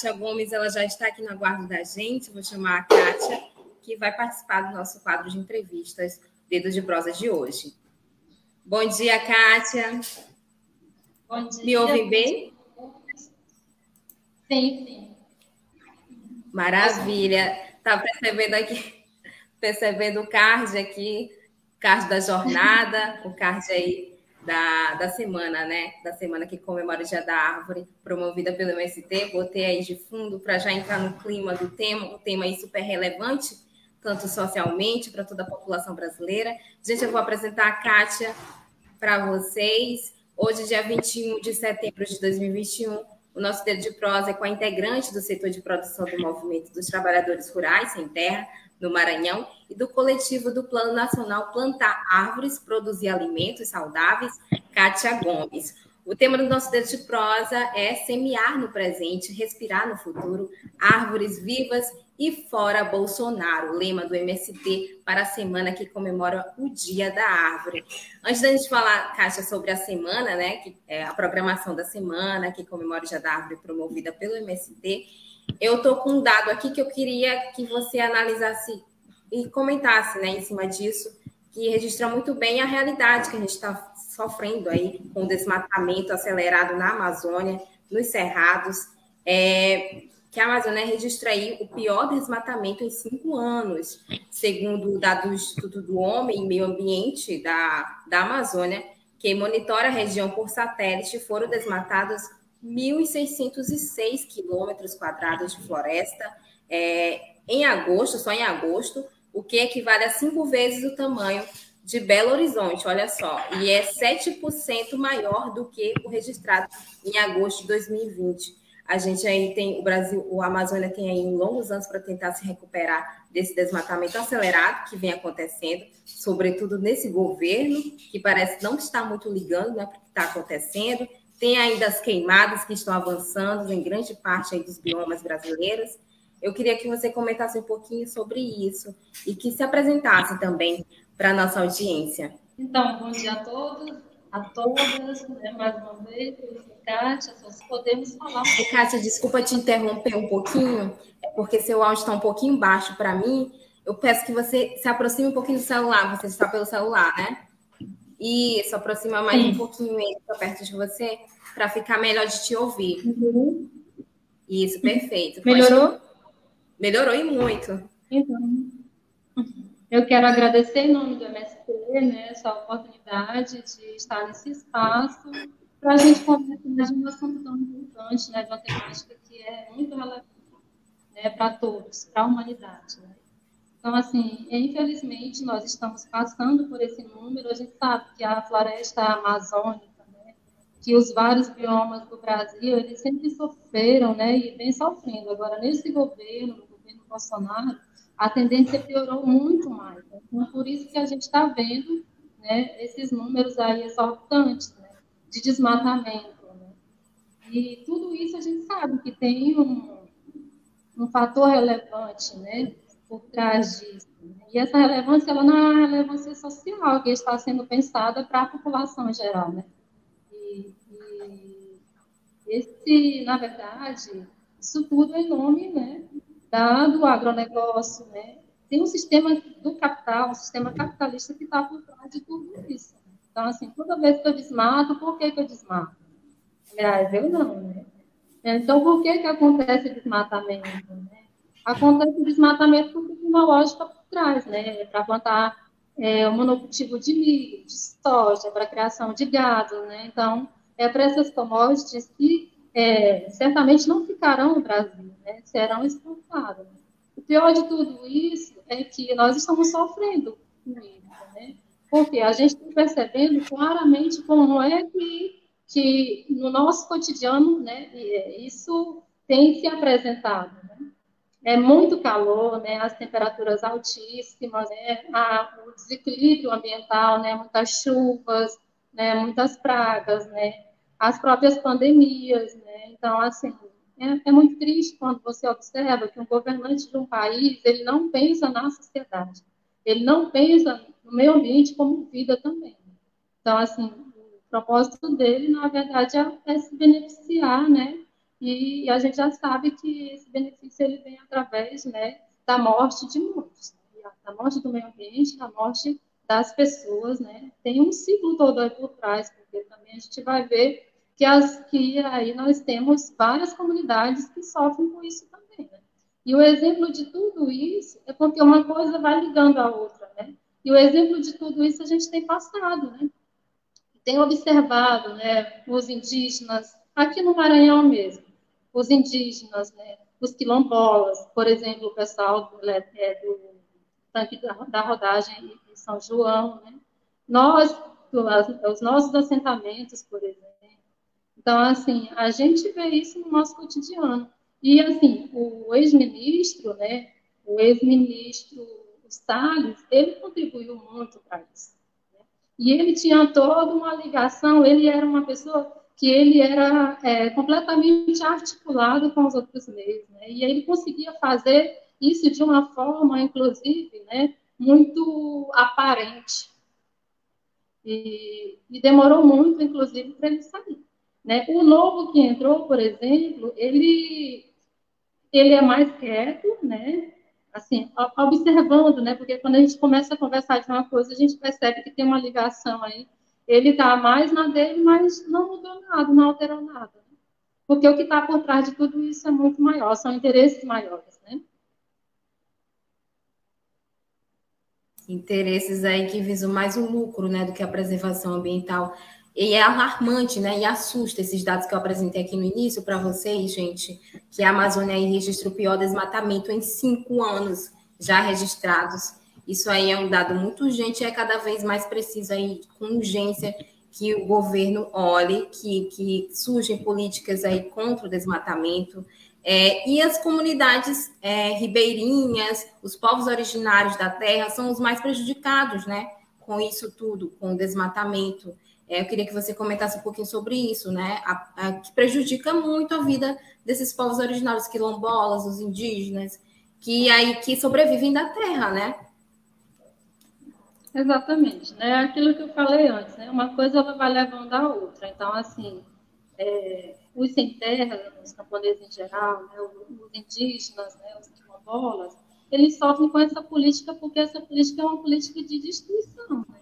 Kátia Gomes, ela já está aqui na guarda da gente. Vou chamar a Kátia, que vai participar do nosso quadro de entrevistas Dedo de Prosa de hoje. Bom dia, Kátia. Bom dia. Me ouve bem? Sim, sim. Maravilha. Tá percebendo aqui, percebendo o card aqui, card da jornada, o card aí da, da semana, né? Da semana que comemora o Dia da Árvore, promovida pelo MST. Botei aí de fundo para já entrar no clima do tema, um tema aí super relevante, tanto socialmente para toda a população brasileira. Gente, eu vou apresentar a Kátia para vocês. Hoje, dia 21 de setembro de 2021, o nosso dedo de prosa é com a integrante do setor de produção do Movimento dos Trabalhadores Rurais Sem Terra, no Maranhão, e do coletivo do Plano Nacional Plantar Árvores, Produzir Alimentos Saudáveis, Kátia Gomes. O tema do nosso dedo de prosa é semear no presente, respirar no futuro, árvores vivas e fora Bolsonaro, lema do MST para a semana que comemora o Dia da Árvore. Antes da gente falar, Kátia, sobre a semana, né, que é a programação da semana que comemora o Dia da Árvore promovida pelo MST, eu estou com um dado aqui que eu queria que você analisasse e comentasse né, em cima disso, que registra muito bem a realidade que a gente está sofrendo aí com o desmatamento acelerado na Amazônia, nos Cerrados, é, que a Amazônia registra aí o pior desmatamento em cinco anos, segundo dados do Instituto do Homem e Meio Ambiente da, da Amazônia, que monitora a região por satélite, foram desmatados 1.606 quilômetros quadrados de floresta é, em agosto, só em agosto, o que equivale a cinco vezes o tamanho de Belo Horizonte, olha só, e é 7% maior do que o registrado em agosto de 2020. A gente aí tem, o Brasil, o Amazônia tem aí longos anos para tentar se recuperar desse desmatamento acelerado que vem acontecendo, sobretudo nesse governo, que parece não estar muito ligando né, para o que está acontecendo, tem ainda as queimadas que estão avançando em grande parte dos biomas brasileiros. Eu queria que você comentasse um pouquinho sobre isso e que se apresentasse também para a nossa audiência. Então, bom dia a todos, a todas, né, mais uma vez, eu sou Kátia, podemos falar. E, Kátia, desculpa te interromper um pouquinho, é porque seu áudio está um pouquinho baixo para mim. Eu peço que você se aproxime um pouquinho do celular, você está pelo celular, né? Isso, aproxima mais Sim. um pouquinho ele para perto de você, para ficar melhor de te ouvir. Uhum. Isso, perfeito. Melhorou? Pode... Melhorou e muito. Então, eu quero agradecer em nome do MST né, essa oportunidade de estar nesse espaço para a gente conversar de um assunto tão importante, né, de uma temática que é muito relevante né, para todos, para a humanidade. Né? Então, assim, infelizmente, nós estamos passando por esse número. A gente sabe que a floresta amazônica, né, que os vários biomas do Brasil, eles sempre sofreram, né, e vem sofrendo. Agora, nesse governo, no governo Bolsonaro, a tendência piorou muito mais. Né? Então, por isso que a gente está vendo né, esses números aí exorbitantes né, de desmatamento. Né? E tudo isso a gente sabe que tem um, um fator relevante, né? Por trás disso. Né? E essa relevância, ela não é uma relevância social que está sendo pensada para a população em geral, né? E, e, esse, na verdade, isso tudo é nome, né, da, do agronegócio, né? Tem um sistema do capital, um sistema capitalista que está por trás de tudo isso. Então, assim, toda vez que eu desmato, por que, que eu desmato? Aliás, eu não, né? Então, por que, que acontece desmatamento? Né? Acontece o desmatamento por lógica por trás, né? Para plantar é, o monocultivo de milho, de soja, para criação de gado, né? Então, é para essas commodities que é, certamente não ficarão no Brasil, né? Serão exportadas. O pior de tudo isso é que nós estamos sofrendo com isso, né? Porque a gente está percebendo claramente como é que que no nosso cotidiano, né, isso tem se apresentado. Né? É muito calor, né, as temperaturas altíssimas, né, a, o desequilíbrio ambiental, né, muitas chuvas, né, muitas pragas, né, as próprias pandemias. Né? Então, assim, é, é muito triste quando você observa que um governante de um país ele não pensa na sociedade, ele não pensa no meio ambiente como vida também. Então, assim, propósito dele, na verdade, é, é se beneficiar, né? E, a gente já sabe que esse benefício ele vem através, né, da morte de muitos, né? da morte do meio ambiente, da morte das pessoas, né? Tem um ciclo todo aí por trás, porque também a gente vai ver que as que aí nós temos várias comunidades que sofrem com isso também, né? E o exemplo de tudo isso é porque uma coisa vai ligando à outra, né? E o exemplo de tudo isso a gente tem passado, né? tem observado né, os indígenas, aqui no Maranhão mesmo, os indígenas, né, os quilombolas, por exemplo, o pessoal do, é, do tanque da, da, rodagem em São João, né? nós, os nossos assentamentos, por exemplo. Então, assim, a gente vê isso no nosso cotidiano. E, assim, o ex-ministro, né, o ex-ministro Salles, ele contribuiu muito para isso. E ele tinha toda uma ligação, ele era uma pessoa que ele era é, completamente articulado com os outros meios, né? E ele conseguia fazer isso de uma forma, inclusive, né, muito aparente. E, e demorou muito, inclusive, para ele sair. Né? O novo que entrou, por exemplo, ele, ele é mais quieto, né? assim, observando, né? Porque quando a gente começa a conversar de uma coisa, a gente percebe que tem uma ligação aí. Ele está mais na dele, mas não mudou nada, não alterou nada. Porque o que está por trás de tudo isso é muito maior, são interesses maiores, né? Interesses aí que visam mais o lucro, né, do que a preservação ambiental. E é alarmante, né? E assusta esses dados que eu apresentei aqui no início para vocês, gente, que a Amazônia registra o pior desmatamento em cinco anos já registrados. Isso aí é um dado muito urgente e é cada vez mais preciso aí, com urgência, que o governo olhe, que, que surgem políticas aí contra o desmatamento. É, e as comunidades é, ribeirinhas, os povos originários da terra, são os mais prejudicados, né? Com isso tudo, com o desmatamento. É, eu queria que você comentasse um pouquinho sobre isso, né? A, a, que prejudica muito a vida desses povos originários quilombolas, os indígenas, que aí que sobrevivem da terra, né? Exatamente, né? Aquilo que eu falei antes, né? Uma coisa ela vai levando a outra. Então, assim, é, os sem terra, os camponeses em geral, né? os indígenas, né? os quilombolas, eles sofrem com essa política porque essa política é uma política de destruição, né?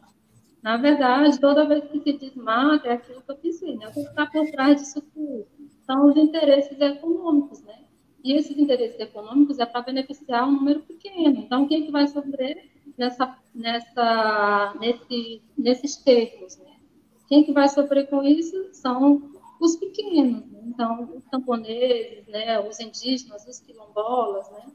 Na verdade, toda vez que se desmata, é aquilo que eu pensei, né? O que está por trás disso tudo? São os interesses econômicos, né? E esses interesses econômicos é para beneficiar um número pequeno. Então, quem é que vai sofrer nessa, nessa, nesse, nesses termos, né? Quem que vai sofrer com isso são os pequenos. Né? Então, os camponeses, né? os indígenas, os quilombolas, né?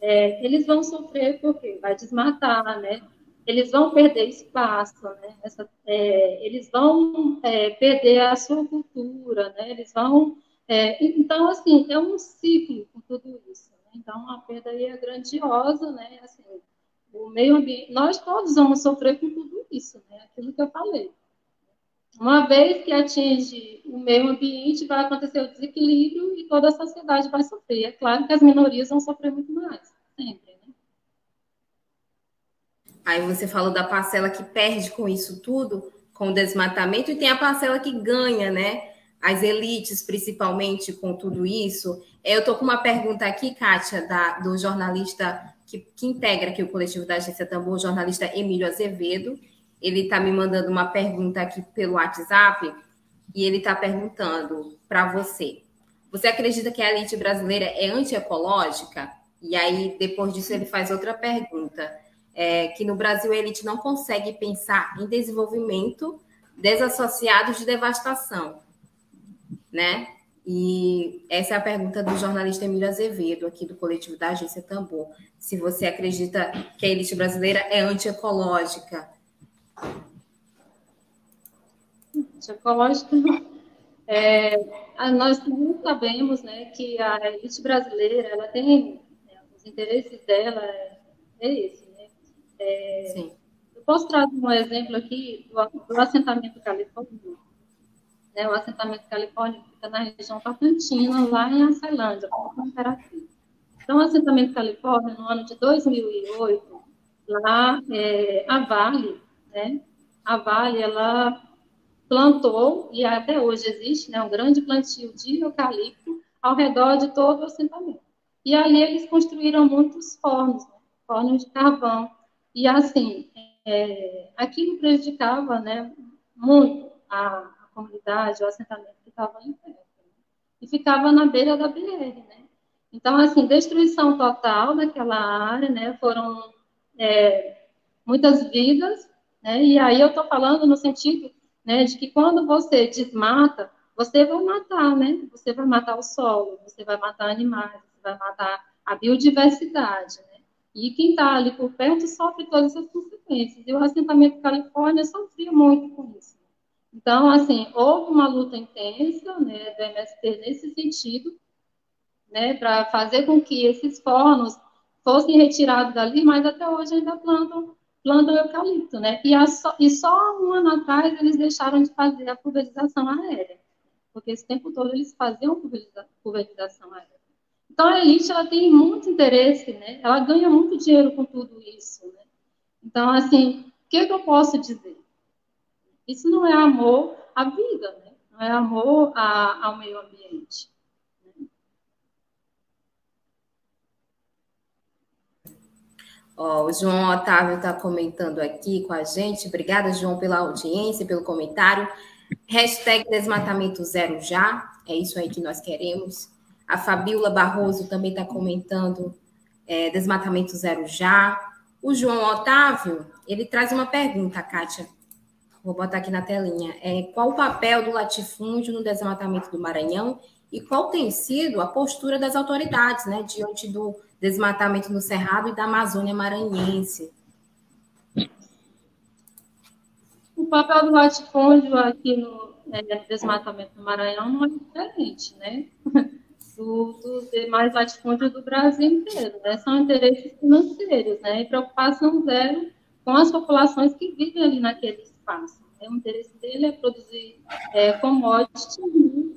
É, eles vão sofrer porque vai desmatar, né? eles vão perder espaço, né? Essa, é, eles vão é, perder a sua cultura, né? Eles vão, é, então assim é um ciclo com tudo isso. Né? Então a perda aí é grandiosa, né? Assim, o meio ambiente, nós todos vamos sofrer com tudo isso, né? Aquilo que eu falei. Uma vez que atinge o meio ambiente, vai acontecer o desequilíbrio e toda a sociedade vai sofrer. É claro que as minorias vão sofrer muito mais, sempre. Aí você falou da parcela que perde com isso tudo, com o desmatamento, e tem a parcela que ganha, né? As elites, principalmente, com tudo isso. Eu estou com uma pergunta aqui, Kátia, da, do jornalista que, que integra aqui o coletivo da Agência Tambor, o jornalista Emílio Azevedo. Ele está me mandando uma pergunta aqui pelo WhatsApp e ele está perguntando para você: você acredita que a elite brasileira é antiecológica? E aí, depois disso, ele faz outra pergunta é, que no Brasil a elite não consegue pensar em desenvolvimento desassociado de devastação, né? E essa é a pergunta do jornalista Emílio Azevedo, aqui do coletivo da Agência Tambor. Se você acredita que a elite brasileira é antiecológica. Antiecológica, É, nós não sabemos né, que a elite brasileira ela tem né, os interesses dela é, é esse. Né? É, Sim. Eu posso trazer um exemplo aqui do, do assentamento califórnio. Né, o assentamento califórnio fica na região Pacantina, lá em Açailândia, como Imperatriz. Então, o assentamento califórnio, no ano de 2008, lá é, a Vale, né, a Vale, ela plantou, e até hoje existe, né, um grande plantio de eucalipto ao redor de todo o assentamento. E ali eles construíram muitos fornos, né, fornos de carvão. E assim, é, aquilo prejudicava né, muito a, comunidade, o assentamento estava ali perto. Né, e ficava na beira da BR, né? Então, assim, destruição total daquela área, né? Foram é, muitas vidas, né? E aí eu estou falando no sentido né, de que quando você desmata, você vai matar, né? Você vai matar o solo, você vai matar animais, você vai matar a biodiversidade, né? E quem está ali por perto sofre todas essas consequências. E o assentamento Califórnia sofria muito com isso. Então, assim, houve uma luta intensa, né, do MST nesse sentido, né, para fazer com que esses fornos fossem retirados dali, mas até hoje ainda plantam plantam eucalipto, né? E, só, e só um ano atrás eles deixaram de fazer a pulverização aérea, porque esse tempo todo eles faziam pulverização aérea. Então a elite ela tem muito interesse, né? Ela ganha muito dinheiro com tudo isso, né? Então assim, o que, que eu posso dizer? Isso não é amor à vida, né? Não é amor a, ao meio ambiente. Ó, o João Otávio está comentando aqui com a gente. Obrigada, João, pela audiência, pelo comentário. Hashtag desmatamento zero já. É isso aí que nós queremos. A Fabiola Barroso também está comentando é, desmatamento zero já. O João Otávio, ele traz uma pergunta, Kátia. Vou botar aqui na telinha. É, qual o papel do latifúndio no desmatamento do Maranhão e qual tem sido a postura das autoridades né, diante do desmatamento no Cerrado e da Amazônia Maranhense. O papel do latifúndio aqui no é, desmatamento no Maranhão não é diferente, né? Do, dos demais latifúndios do Brasil inteiro, né? São interesses financeiros, né? E preocupação zero com as populações que vivem ali naquele espaço. Né? O interesse dele é produzir é, commodities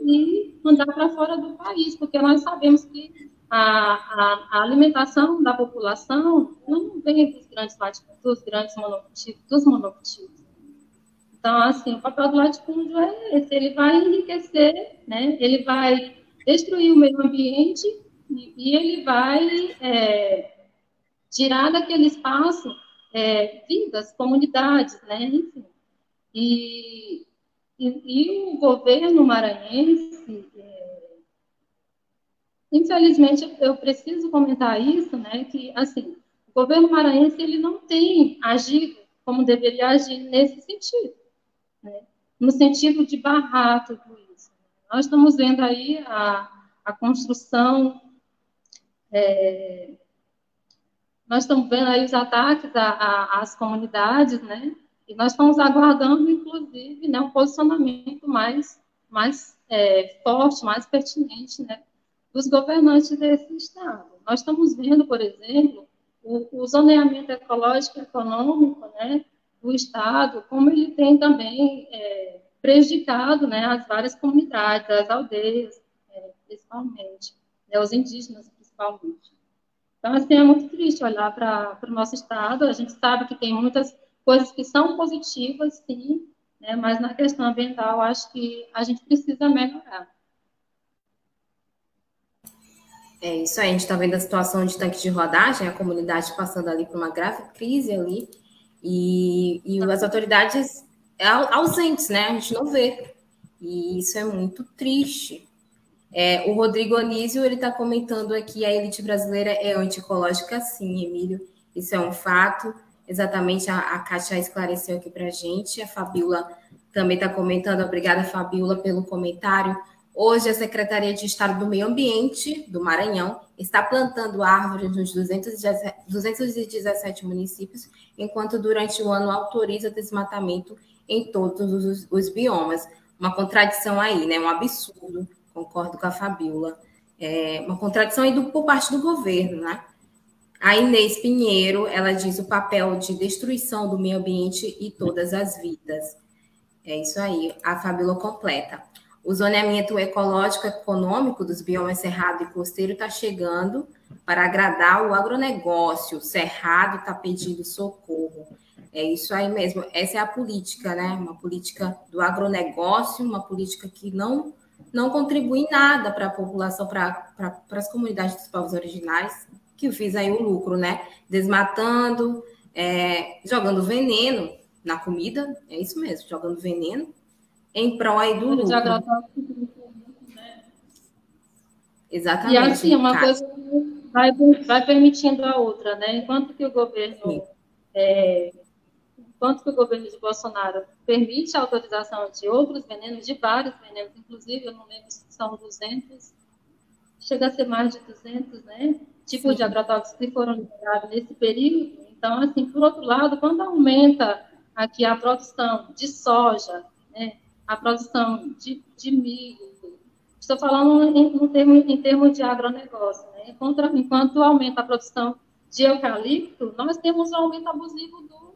e mandar para fora do país, porque nós sabemos que a, a, a, alimentação da população não vem dos grandes latifúndios, dos grandes monocultivos, dos monocultivos. Então, assim, o papel do latifúndio é esse, ele vai enriquecer, né? ele vai destruir o meio ambiente e, e ele vai é, tirar daquele espaço é, vidas, comunidades, né? enfim. E, e, e o governo maranhense, Infelizmente, eu preciso comentar isso, né, que, assim, o governo maranhense, ele não tem agido como deveria agir nesse sentido, né, no sentido de barrar tudo isso. Nós estamos vendo aí a, a construção, é, nós estamos vendo aí os ataques às comunidades, né, e nós estamos aguardando, inclusive, né, um posicionamento mais, mais é, forte, mais pertinente, né, dos governantes desse Estado. Nós estamos vendo, por exemplo, o, o zoneamento ecológico e econômico né, do Estado, como ele tem também é, prejudicado né, as várias comunidades, as aldeias, é, principalmente, né, os indígenas, principalmente. Então, assim, é muito triste olhar para o nosso Estado. A gente sabe que tem muitas coisas que são positivas, sim, né, mas na questão ambiental, acho que a gente precisa melhorar. É isso aí, a gente está vendo a situação de tanque de rodagem, a comunidade passando ali por uma grave crise ali, e, e as autoridades ausentes, né? A gente não vê. E isso é muito triste. É, o Rodrigo Anísio, ele está comentando aqui, a elite brasileira é antiecológica, sim, Emílio. Isso é um fato. Exatamente, a, a Kátia esclareceu aqui para a gente. A Fabiola também está comentando. Obrigada, Fabiola, pelo comentário. Hoje, a Secretaria de Estado do Meio Ambiente do Maranhão está plantando árvores nos 217 municípios, enquanto durante o ano autoriza desmatamento em todos os, os biomas. uma contradição aí, né? Um absurdo, concordo com a Fabiola. É uma contradição aí do, por parte do governo, né? A Inês Pinheiro, ela diz o papel de destruição do meio ambiente e todas as vidas. É isso aí, a Fabiola completa. O zoneamento ecológico econômico dos biomas Cerrado e Costeiro está chegando para agradar o agronegócio. O Cerrado está pedindo socorro. É isso aí mesmo. Essa é a política, né? Uma política do agronegócio, uma política que não, não contribui nada para a população, para pra, as comunidades dos povos originais, que fiz aí o lucro, né? Desmatando, é, jogando veneno na comida, é isso mesmo, jogando veneno em prol aí do lucro. Né? Exatamente. E assim, uma coisa vai, vai permitindo a outra, né? Enquanto que o governo é, enquanto que o governo de Bolsonaro permite a autorização de outros venenos, de vários venenos, inclusive, eu não lembro se são 200, chega a ser mais de 200, né, tipos Sim. de agrotóxicos que foram liberados nesse período. Então, assim, por outro lado, quando aumenta aqui a produção de soja, né, a produção de, de milho, estou falando em, em, termo, em termos de agronegócio, né, enquanto, enquanto aumenta a produção de eucalipto, nós temos um aumento abusivo do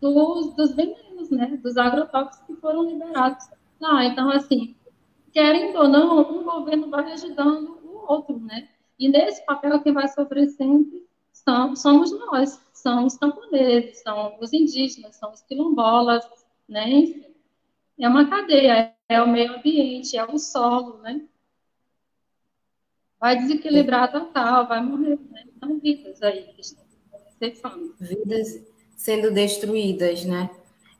dos, dos venenos, né? Dos agrotóxicos que foram liberados lá. Então, assim, querendo ou não, um governo vai ajudando o outro, né? E nesse papel quem vai sofrer sempre são, somos nós, são os camponeses, são os indígenas, são os quilombolas, né? Enfim, é uma cadeia, é o meio ambiente, é o solo, né? Vai desequilibrar total, vai morrer, né? São vidas aí que estão sendo destruídas, né?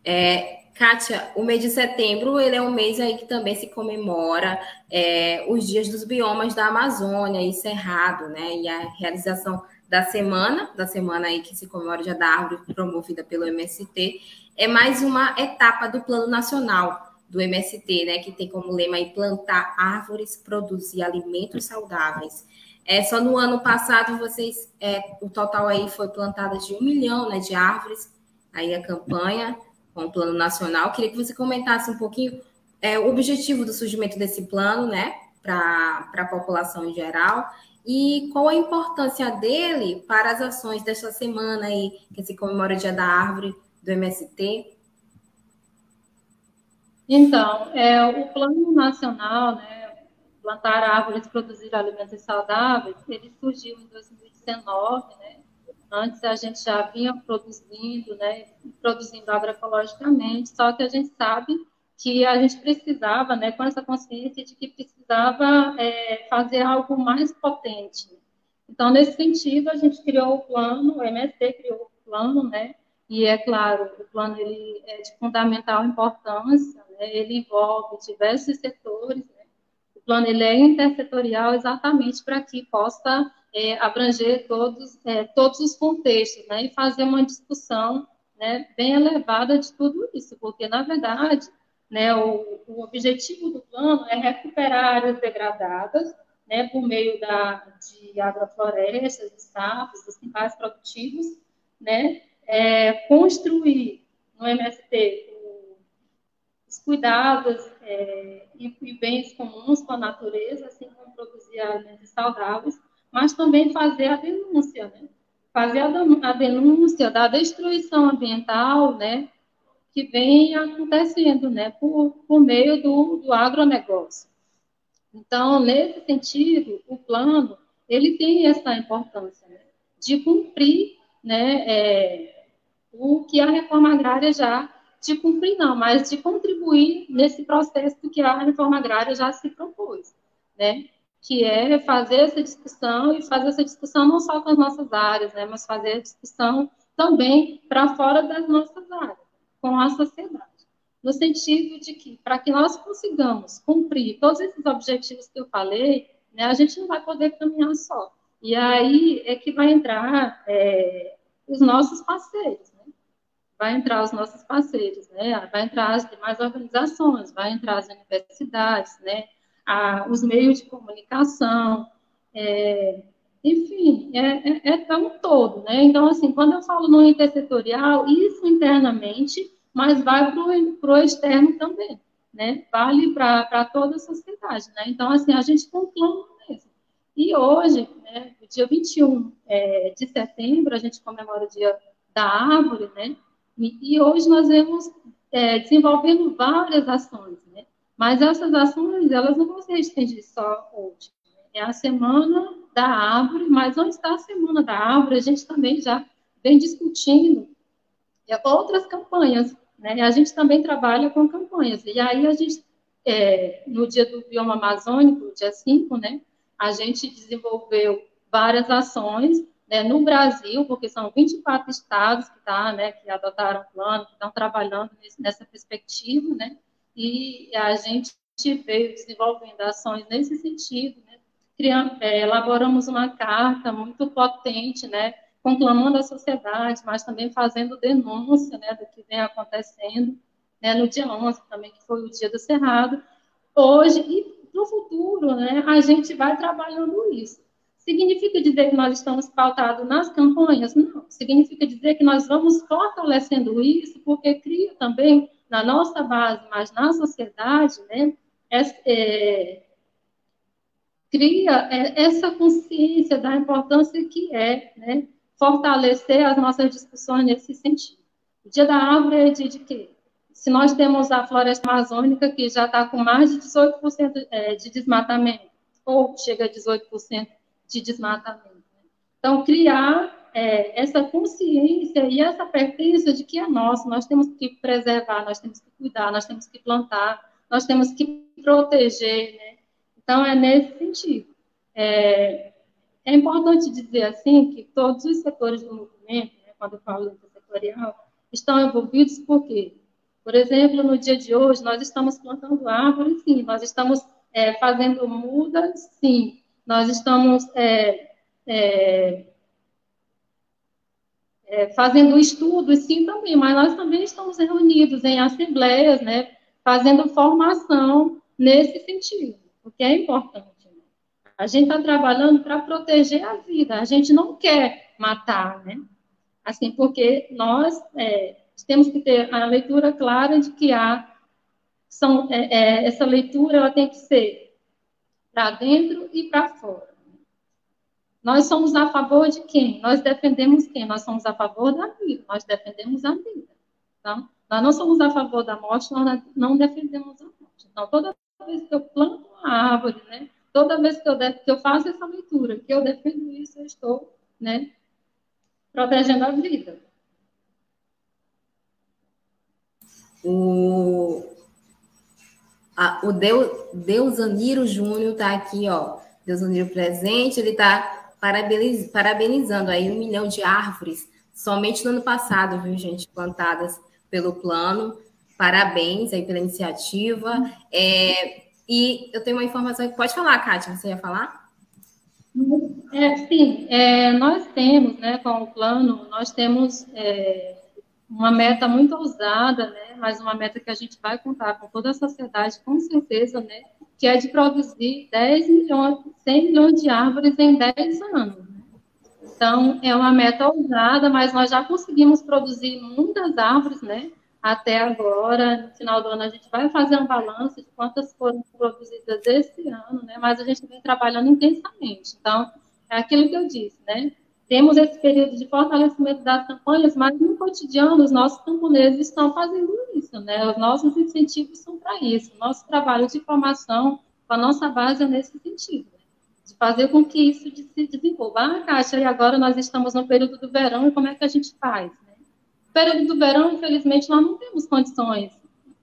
É, Kátia, o mês de setembro ele é um mês aí que também se comemora é, os dias dos biomas da Amazônia e Cerrado, né? E a realização da semana, da semana aí que se comemora Dia da Árvore, promovida pelo MST, é mais uma etapa do Plano Nacional do MST, né? Que tem como lema aí plantar árvores, produzir alimentos saudáveis. É, só no ano passado, vocês, é, o total aí foi plantado de um milhão né, de árvores, aí a campanha com o Plano Nacional. Queria que você comentasse um pouquinho é, o objetivo do surgimento desse plano, né, para a população em geral, e qual a importância dele para as ações desta semana aí, que se comemora o Dia da Árvore do MST. Então, é, o Plano Nacional, né, plantar árvores, produzir alimentos saudáveis, ele surgiu em 2019, né? Antes a gente já vinha produzindo, né? Produzindo agroecologicamente, só que a gente sabe que a gente precisava, né? Com essa consciência de que precisava é, fazer algo mais potente. Então, nesse sentido, a gente criou o plano, o MST criou o plano, né? E é claro, o plano ele é de fundamental importância, né? ele envolve diversos setores, plano ele é intersetorial exatamente para que possa é, abranger todos, é, todos os contextos, né, e fazer uma discussão né, bem elevada de tudo isso, porque, na verdade, né, o, o objetivo do plano é recuperar áreas degradadas, né, por meio da, de agroflorestas, de safras, dos quintais produtivos, né, é, construir no MST os cuidados é, e, e, bens comuns com a natureza, assim como produzir alimentos saudáveis, mas também fazer a denúncia, né? fazer a, denúncia da destruição ambiental, né, que vem acontecendo, né, por, por meio do, do agronegócio. Então, nesse sentido, o plano, ele tem essa importância, né, de cumprir, né, é, o que a reforma agrária já de cumprir, não, mas de contribuir nesse processo que a reforma agrária já se propôs, né? Que é fazer essa discussão e fazer essa discussão não só com as nossas áreas, né? Mas fazer a discussão também para fora das nossas áreas, com a sociedade. No sentido de que, para que nós consigamos cumprir todos esses objetivos que eu falei, né, a gente não vai poder caminhar só. E aí é que vai entrar é, os nossos parceiros vai entrar os nossos parceiros, né? Vai entrar as demais organizações, vai entrar as universidades, né? A, os meios de comunicação, é, enfim, é, é, é um todo, né? Então, assim, quando eu falo no intersetorial, isso internamente, mas vai para o externo também. né, vale para toda a sociedade. Né? Então, assim, a gente conclama mesmo. E hoje, né, dia 21 é, de setembro, a gente comemora o dia da árvore, né? E, e hoje nós vemos é, desenvolvendo várias ações? Mas essas ações, elas não vão se restringir só hoje. É a semana da árvore, mas onde está a semana da árvore, a gente também já vem discutindo outras campanhas, né? A gente também trabalha com campanhas. E aí a gente, é, no dia do bioma amazônico, dia 5, né? A gente desenvolveu várias ações né, no Brasil, porque são 24 estados que, tá, né, que adotaram o plano, que estão trabalhando nesse, nessa perspectiva, né? E a gente veio desenvolvendo ações nesse sentido, né? Criamos, é, elaboramos uma carta muito potente, né? conclamando a sociedade, mas também fazendo denúncia né, do que vem acontecendo, né, no dia 11 também, que foi o dia do Cerrado. Hoje e no futuro, né, a gente vai trabalhando isso. Significa dizer que nós estamos pautados nas campanhas? Não. Significa dizer que nós vamos fortalecendo isso, porque cria também na nossa base, mas na sociedade, né, é, cria é, essa consciência da importância que é né, fortalecer as nossas discussões nesse sentido. O Dia da Árvore é dia de quê? Se nós temos a floresta amazônica, que já está com mais de 18% é, de desmatamento, ou chega a 18% de desmatamento. Né? Então, criar é, essa consciência e essa pertença de que é nosso, nós temos que preservar, nós temos que cuidar, nós temos que plantar, nós temos que proteger. Né? Então, é nesse sentido. É, é importante dizer, assim, que todos os setores do movimento, né, quando eu falo intersetorial, estão envolvidos porque, por exemplo, no dia de hoje, nós estamos plantando árvores, sim, nós estamos é, fazendo mudas, sim, nós estamos é, é, fazendo estudos, sim, também, mas nós também estamos reunidos em assembleias, né, fazendo formação nesse sentido, o que é importante. A gente está trabalhando para proteger a vida. A gente não quer matar, né? Assim, porque nós é, temos que ter a leitura clara de que há são, é, é, essa leitura ela tem que ser para dentro e para fora. Nós somos a favor de quem? Nós defendemos quem? Nós somos a favor da vida, nós defendemos a vida. Então, nós não somos a favor da morte, nós não defendemos a morte. Então, toda vez que eu planto uma árvore, né, toda vez que eu, que eu faço essa leitura, que eu defendo isso, eu estou né, protegendo a vida. O, a, o Deus, Deus Aniro Júnior está aqui, ó. Deus Aniro presente, ele está parabeniz, parabenizando aí um milhão de árvores somente no ano passado, viu, gente, plantadas pelo plano. Parabéns aí pela iniciativa. É, e eu tenho uma informação que pode falar, Kátia, você ia falar? É, sim, é, nós temos, né, com o plano, nós temos é, uma meta muito ousada, né, mas uma meta que a gente vai contar com toda a sociedade, com certeza, né, que é de produzir 10 milhões, 100 milhões de árvores em 10 anos. Então, é uma meta ousada, mas nós já conseguimos produzir muitas árvores, né, até agora, no final do ano, a gente vai fazer um balanço de quantas foram produzidas esse ano, né? Mas a gente vem trabalhando intensamente. Então, é aquilo que eu disse, né? Temos esse período de fortalecimento das campanhas, mas no cotidiano os nossos camponeses estão fazendo isso, né? Os nossos incentivos são para isso. Nosso trabalho de formação, com a nossa base é nesse sentido, né? de fazer com que isso se desenvolva. Ah, Caixa, e agora nós estamos no período do verão, como é que a gente faz? período do verão, infelizmente, nós não temos condições,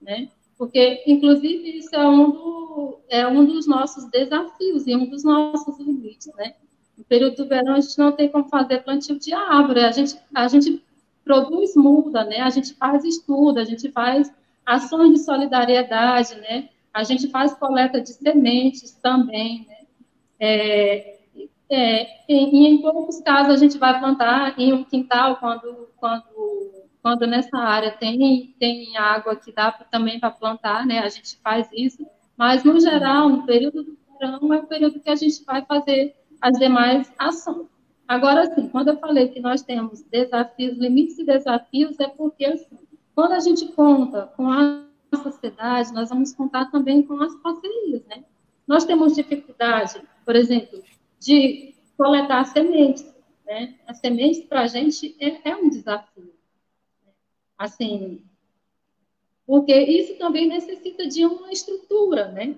né? Porque, inclusive, isso é um, do, é um dos nossos desafios e um dos nossos limites, né? No período do verão, a gente não tem como fazer plantio de árvore, a gente, a gente produz muda, né? A gente faz estudo, a gente faz ações de solidariedade, né? A gente faz coleta de sementes também, né? É, é, e, em poucos casos a gente vai plantar em um quintal quando, quando quando nessa área tem, tem água que dá também para plantar, né? A gente faz isso, mas no geral, no período do verão, é o período que a gente vai fazer as demais ações. Agora, sim, quando eu falei que nós temos desafios, limites e desafios, é porque, assim, quando a gente conta com a sociedade, nós vamos contar também com as parcerias, né? Nós temos dificuldade, por exemplo, de coletar sementes, né? As sementes para a gente é, é um desafio. Assim, porque isso também necessita de uma estrutura, né?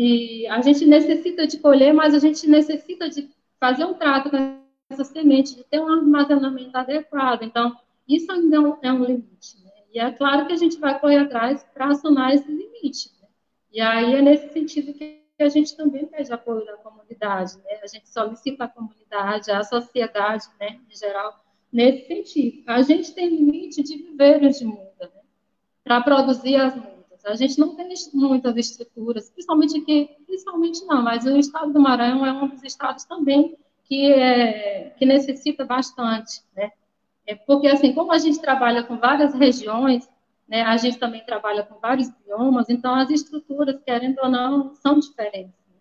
E a gente necessita de colher, mas a gente necessita de fazer um trato com essa semente, de ter um armazenamento adequado. Então, isso ainda é um é limite. Né? E é claro que a gente vai correr atrás para acionar esse limite. Né? E aí é nesse sentido que a gente também pede apoio da comunidade. Né? A gente solicita a comunidade, a sociedade, né, em geral, nesse sentido. A gente tem limite de viveiros de muda né? para produzir as mudas. A gente não tem muitas estruturas, principalmente aqui, principalmente não, mas o estado do Maranhão é um dos estados também que, é, que necessita bastante, né? É porque, assim, como a gente trabalha com várias regiões, né, a gente também trabalha com vários biomas, então as estruturas, querendo ou não, são diferentes. Né?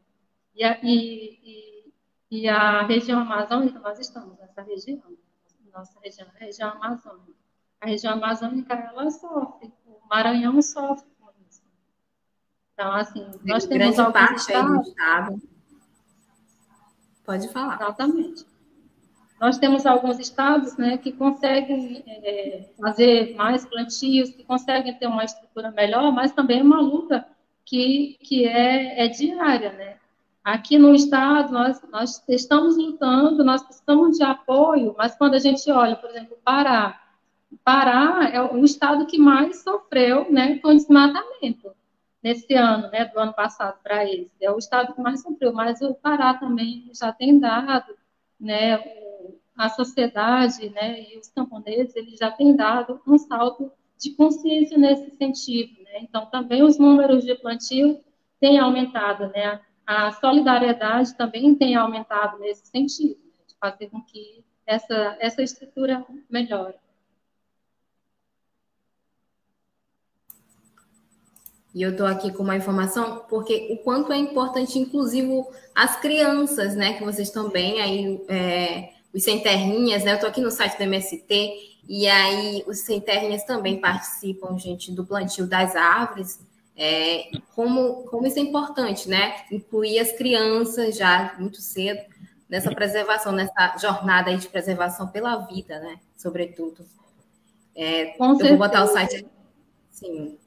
E, a, e, e, e, a região amazônica, nós estamos nessa região, nossa região, a região amazônica. A região amazônica, ela sofre, o Maranhão sofre. Então, assim, nós temos grande parte estados, aí do estado. Pode falar. Exatamente. Nós temos alguns estados né, que conseguem é, fazer mais plantios, que conseguem ter uma estrutura melhor, mas também é uma luta que, que é, é diária. Né? Aqui no estado, nós, nós estamos lutando, nós precisamos de apoio, mas quando a gente olha, por exemplo, Pará, Pará é o estado que mais sofreu né, com desmatamento nesse ano, né, do ano passado para esse. É o estado que mais sofreu, mas o Pará também já tem dado, né, a sociedade né, e os camponeses eles já têm dado um salto de consciência nesse sentido. Né? Então, também os números de plantio têm aumentado, né? a solidariedade também tem aumentado nesse sentido, né? de fazer com que essa, essa estrutura melhore. E eu estou aqui com uma informação, porque o quanto é importante, inclusive, as crianças, né? Que vocês também aí é, os sem terrinhas, né? Eu estou aqui no site do MST e aí os sem terrinhas também participam, gente, do plantio das árvores. É, como, como isso é importante, né? Incluir as crianças já muito cedo nessa preservação, nessa jornada aí de preservação pela vida, né? Sobretudo. É, eu vou botar o site. Sim.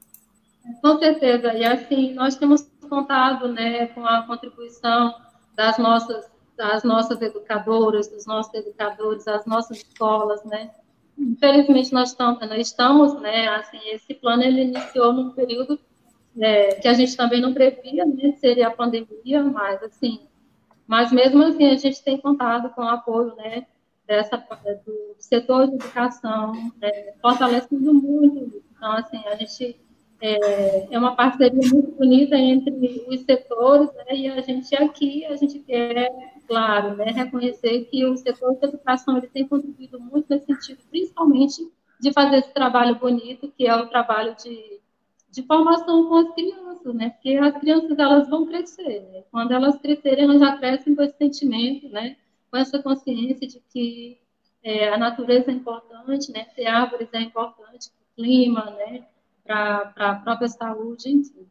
Com certeza. E assim, nós temos contado né, com a contribuição das nossas as nossas educadoras, dos nossos educadores, as nossas escolas, né? Infelizmente nós nós estamos, né? Assim, esse plano ele iniciou num período é, que a gente também não previa, né? Seria a pandemia, mas assim, mas mesmo assim a gente tem contado com o apoio, né? Dessa do setor de educação, né, fortalecendo muito. Então assim a gente é, é uma parceria muito bonita entre os setores, né, e a gente aqui, a gente quer, claro, né, reconhecer que o setor de educação ele tem contribuído muito nesse sentido, principalmente de fazer esse trabalho bonito, que é o trabalho de, de formação com as crianças, né, porque as crianças, elas vão crescer, né, quando elas crescerem, elas já crescem com esse sentimento, né, com essa consciência de que é, a natureza é importante, né, ter árvores é importante, o clima, né, para a própria saúde, enfim.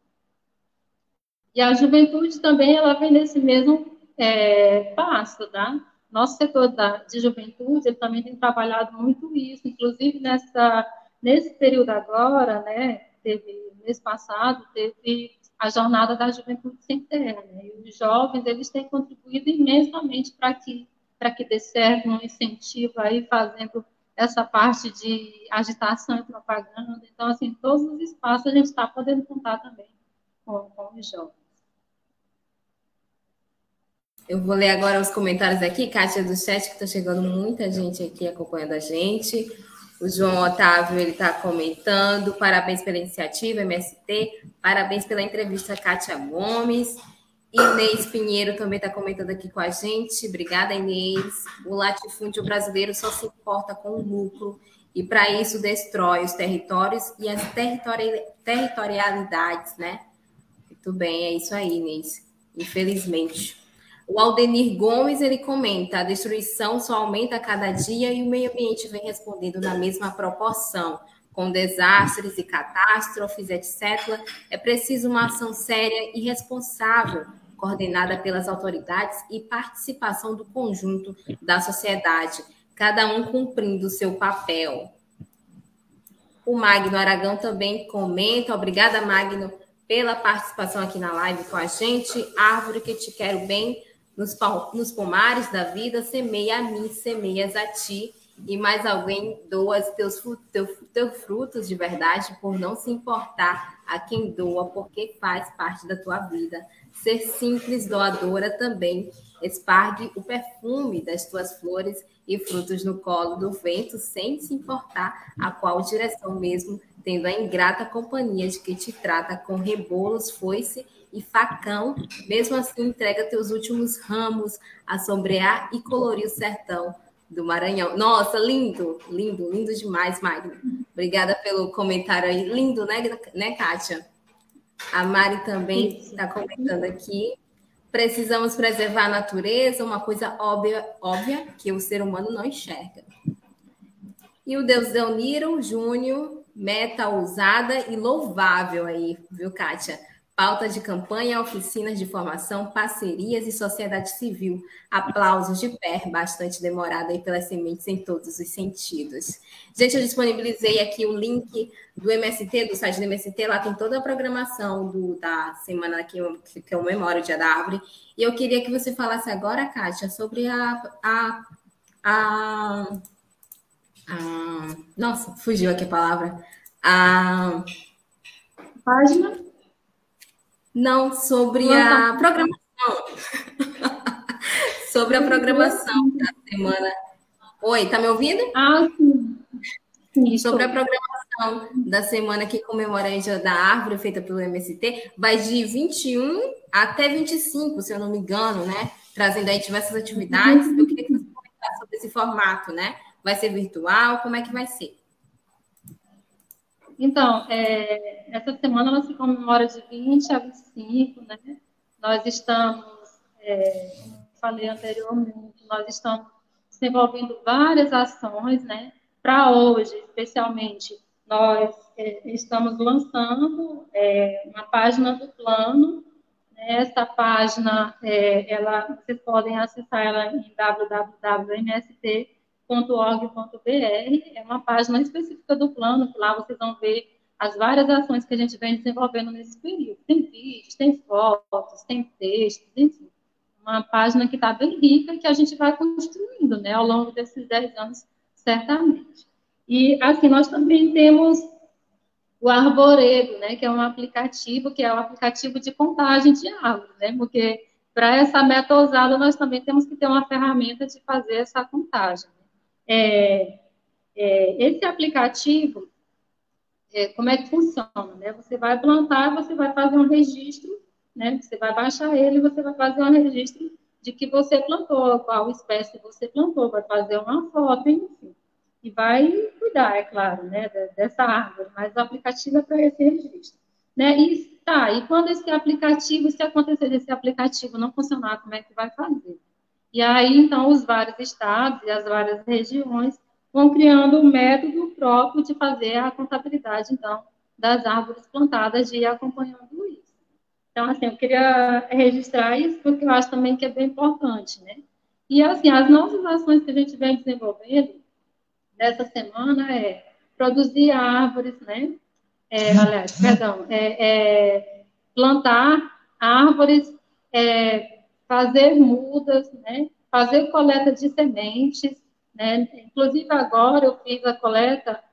E a juventude também, ela vem nesse mesmo é, passo, tá? Nosso setor da, de juventude, ele também tem trabalhado muito isso, inclusive nessa, nesse período agora, né, teve, mês passado, teve a jornada da juventude sem terra, né? E os jovens, eles têm contribuído imensamente para que, para que dê certo um incentivo aí, fazendo essa parte de agitação e propaganda. Então, assim, todos os espaços a gente está podendo contar também com, com os jovens. Eu vou ler agora os comentários aqui, Kátia do chat, que está chegando muita gente aqui acompanhando a gente. O João Otávio ele está comentando. Parabéns pela iniciativa, MST. Parabéns pela entrevista, Kátia Gomes. Inês Pinheiro também está comentando aqui com a gente. Obrigada, Inês. O latifúndio brasileiro só se importa com o lucro e, para isso, destrói os territórios e as territori territorialidades, né? Muito bem, é isso aí, Inês. Infelizmente. O Aldenir Gomes ele comenta: a destruição só aumenta a cada dia e o meio ambiente vem respondendo na mesma proporção, com desastres e catástrofes, etc., é preciso uma ação séria e responsável, coordenada pelas autoridades e participação do conjunto da sociedade, cada um cumprindo seu papel. O Magno Aragão também comenta. Obrigada, Magno, pela participação aqui na live com a gente. Árvore que te quero bem nos, nos pomares da vida, semeia a mim, semeias a ti e mais alguém doa teus, teu, teu frutos de verdade por não se importar a quem doa, porque faz parte da tua vida. Ser simples doadora também. Espargue o perfume das tuas flores e frutos no colo do vento, sem se importar a qual direção mesmo, tendo a ingrata companhia de que te trata com rebolos, foice e facão, mesmo assim entrega teus últimos ramos a sombrear e colorir o sertão do Maranhão. Nossa, lindo, lindo, lindo demais, Magno. Obrigada pelo comentário aí. Lindo, né, né Kátia? A Mari também está comentando aqui. Precisamos preservar a natureza, uma coisa óbvia, óbvia que o ser humano não enxerga. E o Deus Delniro Júnior, meta ousada e louvável aí, viu, Kátia? Pauta de campanha, oficinas de formação, parcerias e sociedade civil. Aplausos de pé, bastante demorado aí pelas sementes em todos os sentidos. Gente, eu disponibilizei aqui o link do MST, do site do MST, lá tem toda a programação do, da semana que eu, que eu memório o Dia da Árvore. E eu queria que você falasse agora, Kátia, sobre a, a, a, a nossa, fugiu aqui a palavra. A página não, sobre a programação. sobre a programação da semana. Oi, tá me ouvindo? Ah, sim. sim sobre a programação da semana que comemora a Dia da Árvore, feita pelo MST, vai de 21 até 25, se eu não me engano, né? Trazendo aí diversas atividades. Eu queria que você comentasse sobre esse formato, né? Vai ser virtual? Como é que vai ser? Então, é, essa semana ela se comemora de 20 a 25, né? Nós estamos, é, como falei anteriormente, nós estamos desenvolvendo várias ações, né? Para hoje, especialmente, nós é, estamos lançando é, uma página do plano. Né? Essa página, é, ela, vocês podem acessar ela em www.mst www.org.br, é uma página específica do plano, que lá vocês vão ver as várias ações que a gente vem desenvolvendo nesse período. Tem vídeos, tem fotos, tem textos, enfim. Uma página que está bem rica que a gente vai construindo né, ao longo desses 10 anos, certamente. E, assim, nós também temos o Arboredo, né, que é um aplicativo, que é um aplicativo de contagem de árvores, né, porque para essa meta ousada nós também temos que ter uma ferramenta de fazer essa contagem. É, é, esse aplicativo, é, como é que funciona? Né? Você vai plantar, você vai fazer um registro, né? você vai baixar ele, você vai fazer um registro de que você plantou, qual espécie você plantou, vai fazer uma foto, enfim. E vai cuidar, é claro, né, dessa árvore, mas o aplicativo é para esse registro. Né? E tá, e quando esse aplicativo, se acontecer desse aplicativo não funcionar, como é que vai fazer? E aí, então, os vários estados e as várias regiões vão criando um método próprio de fazer a contabilidade, então, das árvores plantadas e acompanhando isso. Então, assim, eu queria registrar isso porque eu acho também que é bem importante, né? E, assim, as nossas ações que a gente vem desenvolvendo nessa semana é produzir árvores, né? É, aliás, perdão, é, é plantar árvores, é, fazer mudas, né? fazer coleta de sementes. Né? Inclusive, agora eu fiz a coleta,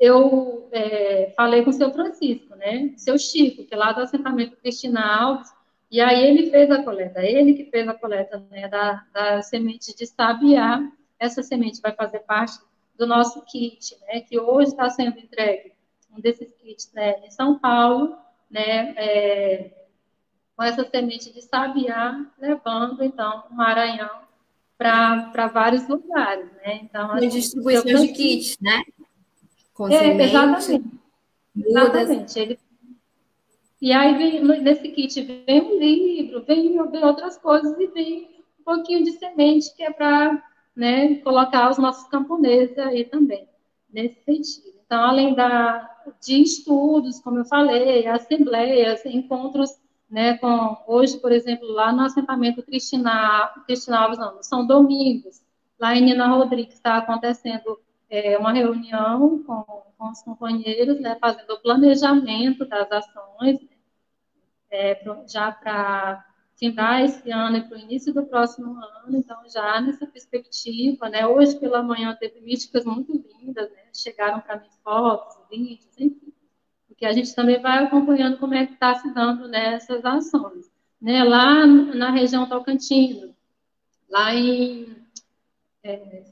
eu é, falei com o seu Francisco, né? seu Chico, que é lá do assentamento Cristina Alves, e aí ele fez a coleta, ele que fez a coleta né, da, da semente de sabiá. Essa semente vai fazer parte do nosso kit, né, que hoje está sendo entregue, um desses kits né, em São Paulo, né, é, com essa semente de sabiá, levando, então, o Maranhão para vários lugares, né? Então, assim, distribuição de kits, né? Com é, semente, exatamente. Exatamente. Ele... E aí, vem, nesse kit, vem um livro, vem, vem outras coisas e vem um pouquinho de semente, que é para né, colocar os nossos camponeses aí também, nesse sentido. Então, além da, de estudos, como eu falei, assembleias, encontros né, com, hoje, por exemplo, lá no assentamento Cristina, Cristina Alves, não, São Domingos, lá em Nina Rodrigues está acontecendo é, uma reunião com, com os companheiros, né, fazendo o planejamento das ações, é, já para findar esse ano e para o início do próximo ano, então já nessa perspectiva, né, hoje pela manhã teve místicas muito lindas, né, chegaram para mim fotos, vídeos, enfim, porque a gente também vai acompanhando como é que está se dando nessas né, ações. Né, lá na região Tocantins, lá em é,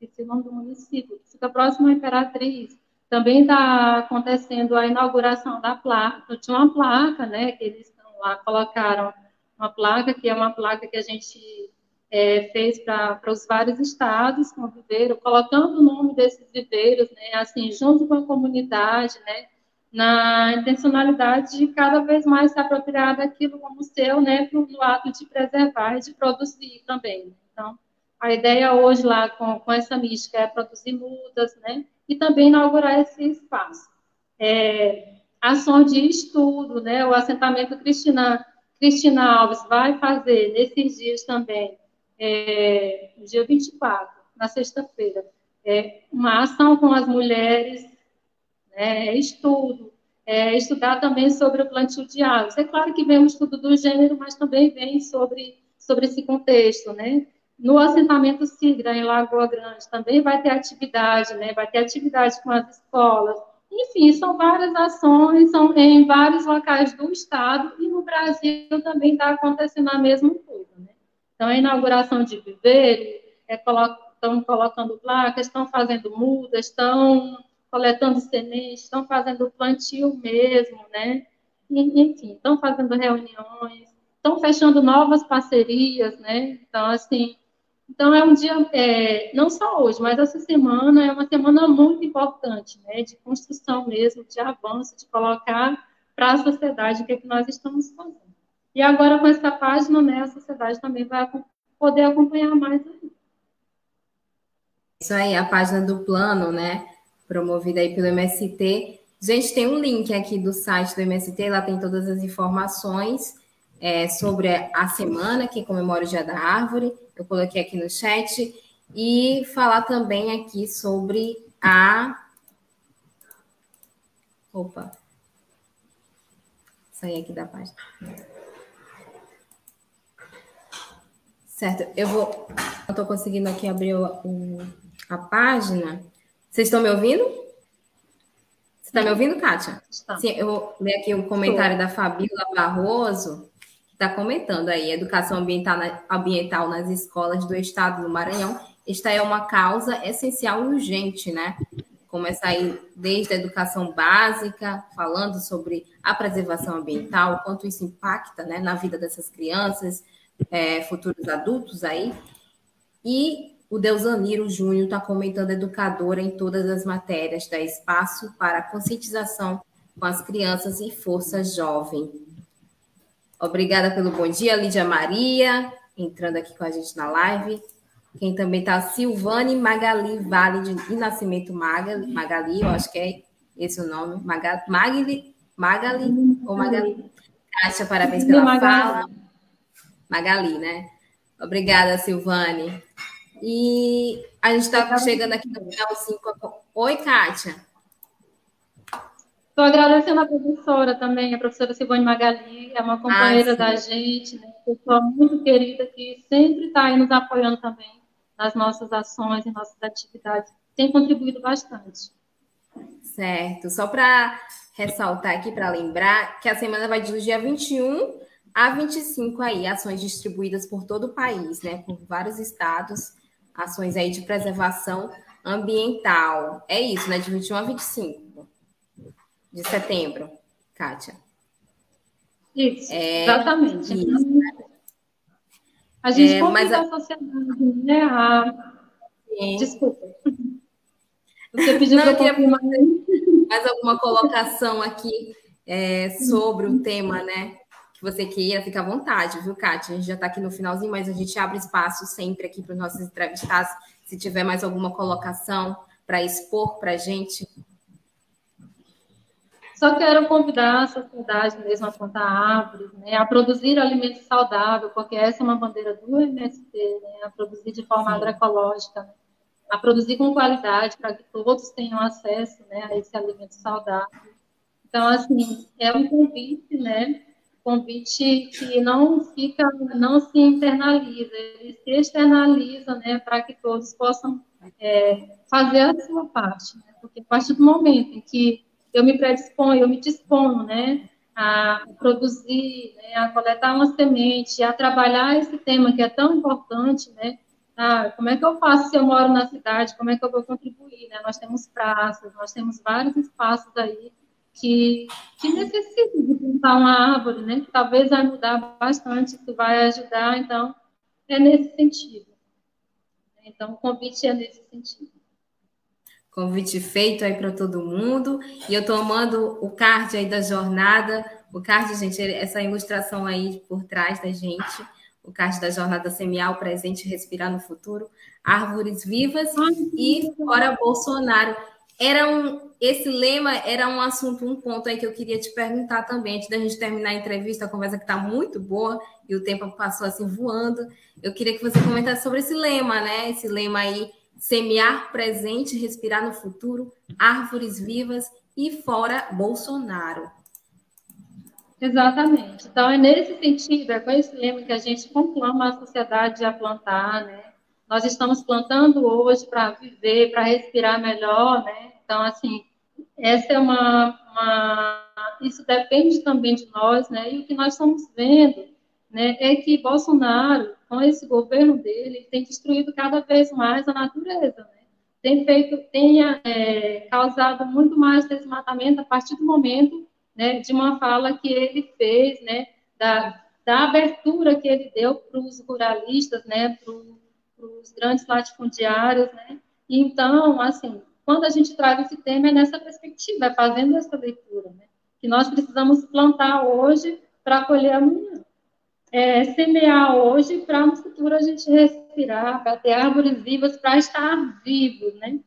esqueci o nome do município, que fica próximo à Imperatriz, também está acontecendo a inauguração da placa, tinha uma placa, né, que eles estão lá, colocaram uma placa, que é uma placa que a gente é, fez para os vários estados com viveiro, colocando o nome desses viveiros, né, assim, junto com a comunidade, né, na intencionalidade de cada vez mais se apropriar daquilo como seu, né, no ato de preservar e de produzir também. Então, a ideia hoje lá com, com essa mística é produzir mudas, né? E também inaugurar esse espaço. É, ações de estudo, né? O assentamento Cristina, Cristina Alves vai fazer nesses dias também, é, dia 24, na sexta-feira, é, uma ação com as mulheres, né? estudo, é, estudar também sobre o plantio de árvores. É claro que vem o estudo do gênero, mas também vem sobre, sobre esse contexto, né? No assentamento Sigra, em Lagoa Grande, também vai ter atividade, né? Vai ter atividade com as escolas. Enfim, são várias ações, são em vários locais do estado e no Brasil também está acontecendo a mesma coisa, né? Então, a inauguração de viveiro, é, estão colocando placas, estão fazendo mudas, estão coletando sementes, estão fazendo plantio mesmo, né? Enfim, estão fazendo reuniões, estão fechando novas parcerias, né? Então, assim, então, é um dia, é, não só hoje, mas essa semana é uma semana muito importante, né, de construção mesmo, de avanço, de colocar para a sociedade o que, é que nós estamos fazendo. E agora, com essa página, né, a sociedade também vai poder acompanhar mais. Isso aí, a página do plano, né, promovida aí pelo MST. Gente, tem um link aqui do site do MST, lá tem todas as informações é, sobre a semana que comemora o Dia da Árvore eu coloquei aqui no chat, e falar também aqui sobre a. Opa! Saí aqui da página. Certo, eu vou. Eu estou conseguindo aqui abrir o, a página. Vocês estão me ouvindo? Você está me ouvindo, Kátia? Está. Sim, eu vou ler aqui o comentário Estou. da Fabíola Barroso está comentando aí, educação ambiental, ambiental nas escolas do estado do Maranhão. Esta é uma causa essencial e urgente, né? Começa aí desde a educação básica, falando sobre a preservação ambiental, quanto isso impacta né, na vida dessas crianças, é, futuros adultos aí. E o Deusaniro Júnior está comentando educadora em todas as matérias, dá espaço para conscientização com as crianças e força jovem. Obrigada pelo bom dia, Lídia Maria, entrando aqui com a gente na live. Quem também está, Silvane Magali Vale de, Nascimento Magali, Magali, eu acho que é esse o nome. Magali, Magali, Magali ou Magali? Kátia, parabéns pela fala. Magali, né? Obrigada, Silvane. E a gente está chegando aqui no final 5. Oi, Kátia. Estou agradecendo a professora também, a professora Silvane Magali, é uma companheira ah, da gente, né? pessoa muito querida que sempre está aí nos apoiando também nas nossas ações e nossas atividades. Tem contribuído bastante. Certo. Só para ressaltar aqui, para lembrar, que a semana vai do dia 21 a 25 aí, ações distribuídas por todo o país, né? Por vários estados, ações aí de preservação ambiental. É isso, né? De 21 a 25 de setembro, Kátia. Isso, é, exatamente. Isso, né? A gente é, mas a... a sociedade, né? A... Desculpa. Você pediu para eu confirmar. Mais alguma colocação aqui é, sobre o tema, né? Que você queira, fica à vontade, viu, Kátia? A gente já está aqui no finalzinho, mas a gente abre espaço sempre aqui para os nossos entrevistados. Se tiver mais alguma colocação para expor para a gente, Só quero convidar a sociedade mesmo a plantar árvores, né, a produzir alimentos saudáveis, porque essa é uma bandeira do MST, né, a produzir de forma Sim. agroecológica, a produzir com qualidade para que todos tenham acesso né, a esse alimento saudável. Então, assim, é um convite, né, convite que não fica, não se internaliza, ele se externaliza, né, para que todos possam é, fazer a sua parte, né, porque a partir do momento em que eu me predisponho, eu me disponho, né, a produzir, né, a coletar uma semente, a trabalhar esse tema que é tão importante, né, ah, como é que eu faço se eu moro na cidade, como é que eu vou contribuir, né, nós temos praças, nós temos vários espaços aí que, que necessitam de plantar uma árvore, né, que talvez vai mudar bastante, isso vai ajudar, então, é nesse sentido. Então, o convite é nesse sentido. Convite feito aí para todo mundo. E eu estou amando o card aí da jornada. O card, gente, essa ilustração aí por trás da gente. O card da jornada semear o presente respirar no futuro. Árvores vivas e fora Bolsonaro. Era um, esse lema era um assunto, um ponto aí que eu queria te perguntar também, antes da gente terminar a entrevista, a conversa que está muito boa e o tempo passou assim voando. Eu queria que você comentasse sobre esse lema, né? Esse lema aí semear presente, respirar no futuro, árvores vivas e fora Bolsonaro. Exatamente. Então, é nesse sentido, é com esse lema que a gente conclama a sociedade a plantar, né? Nós estamos plantando hoje para viver, para respirar melhor, né? Então, assim, essa é uma, uma, Isso depende também de nós, né? E o que nós estamos vendo né, é que Bolsonaro, com esse governo dele, tem destruído cada vez mais a natureza, né? tem feito, tem é, causado muito mais desmatamento a partir do momento né, de uma fala que ele fez, né, da, da abertura que ele deu para os ruralistas, né, para os grandes latifundiários, né? Então, assim, quando a gente traz esse tema é nessa perspectiva, é fazendo essa leitura, né? Que nós precisamos plantar hoje para colher amanhã é, semear hoje para no futuro a gente respirar, para ter árvores vivas, para estar vivo, né?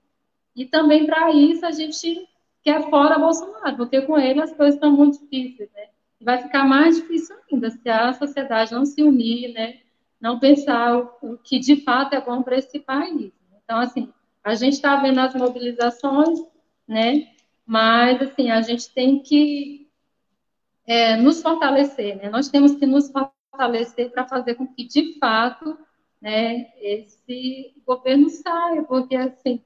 E também para isso a gente quer fora Bolsonaro, porque com ele as coisas estão muito difíceis, né? Vai ficar mais difícil ainda se a sociedade não se unir, né? Não pensar o, que de fato é bom para esse país. Então, assim, a gente está vendo as mobilizações, né? Mas, assim, a gente tem que é, nos fortalecer, né? Nós temos que nos fortalecer para fazer com que, de fato, né, esse governo saia, porque, assim,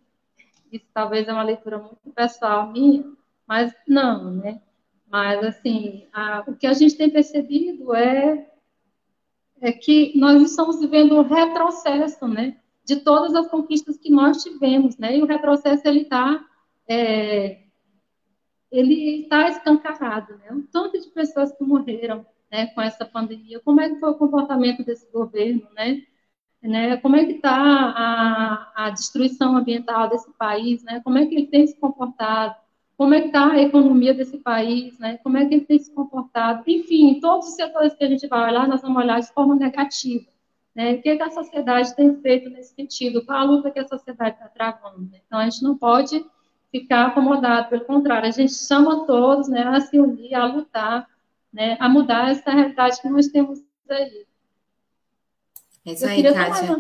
isso talvez é uma leitura muito pessoal minha, mas não, né? Mas, assim, a, o que a gente tem percebido é, é que nós estamos vivendo um retrocesso, né? De todas as conquistas que nós tivemos, né? E o retrocesso, ele está... É, ele está escancarado, né? Um tanto de pessoas que morreram, né, com essa pandemia, como é que foi o comportamento desse governo, né? né como é que está a, a destruição ambiental desse país, né? Como é que ele tem se comportado? Como é que está a economia desse país, né? Como é que ele tem se comportado? Enfim, todos os setores que a gente vai olhar, nós vamos olhar de forma negativa. Né? O que, é que a sociedade tem feito nesse sentido? Qual a luta que a sociedade está travando? Então, a gente não pode ficar acomodado, pelo contrário, a gente chama todos né, a se unir, a lutar né, a mudar essa realidade que nós temos aí. É isso aí, Kátia.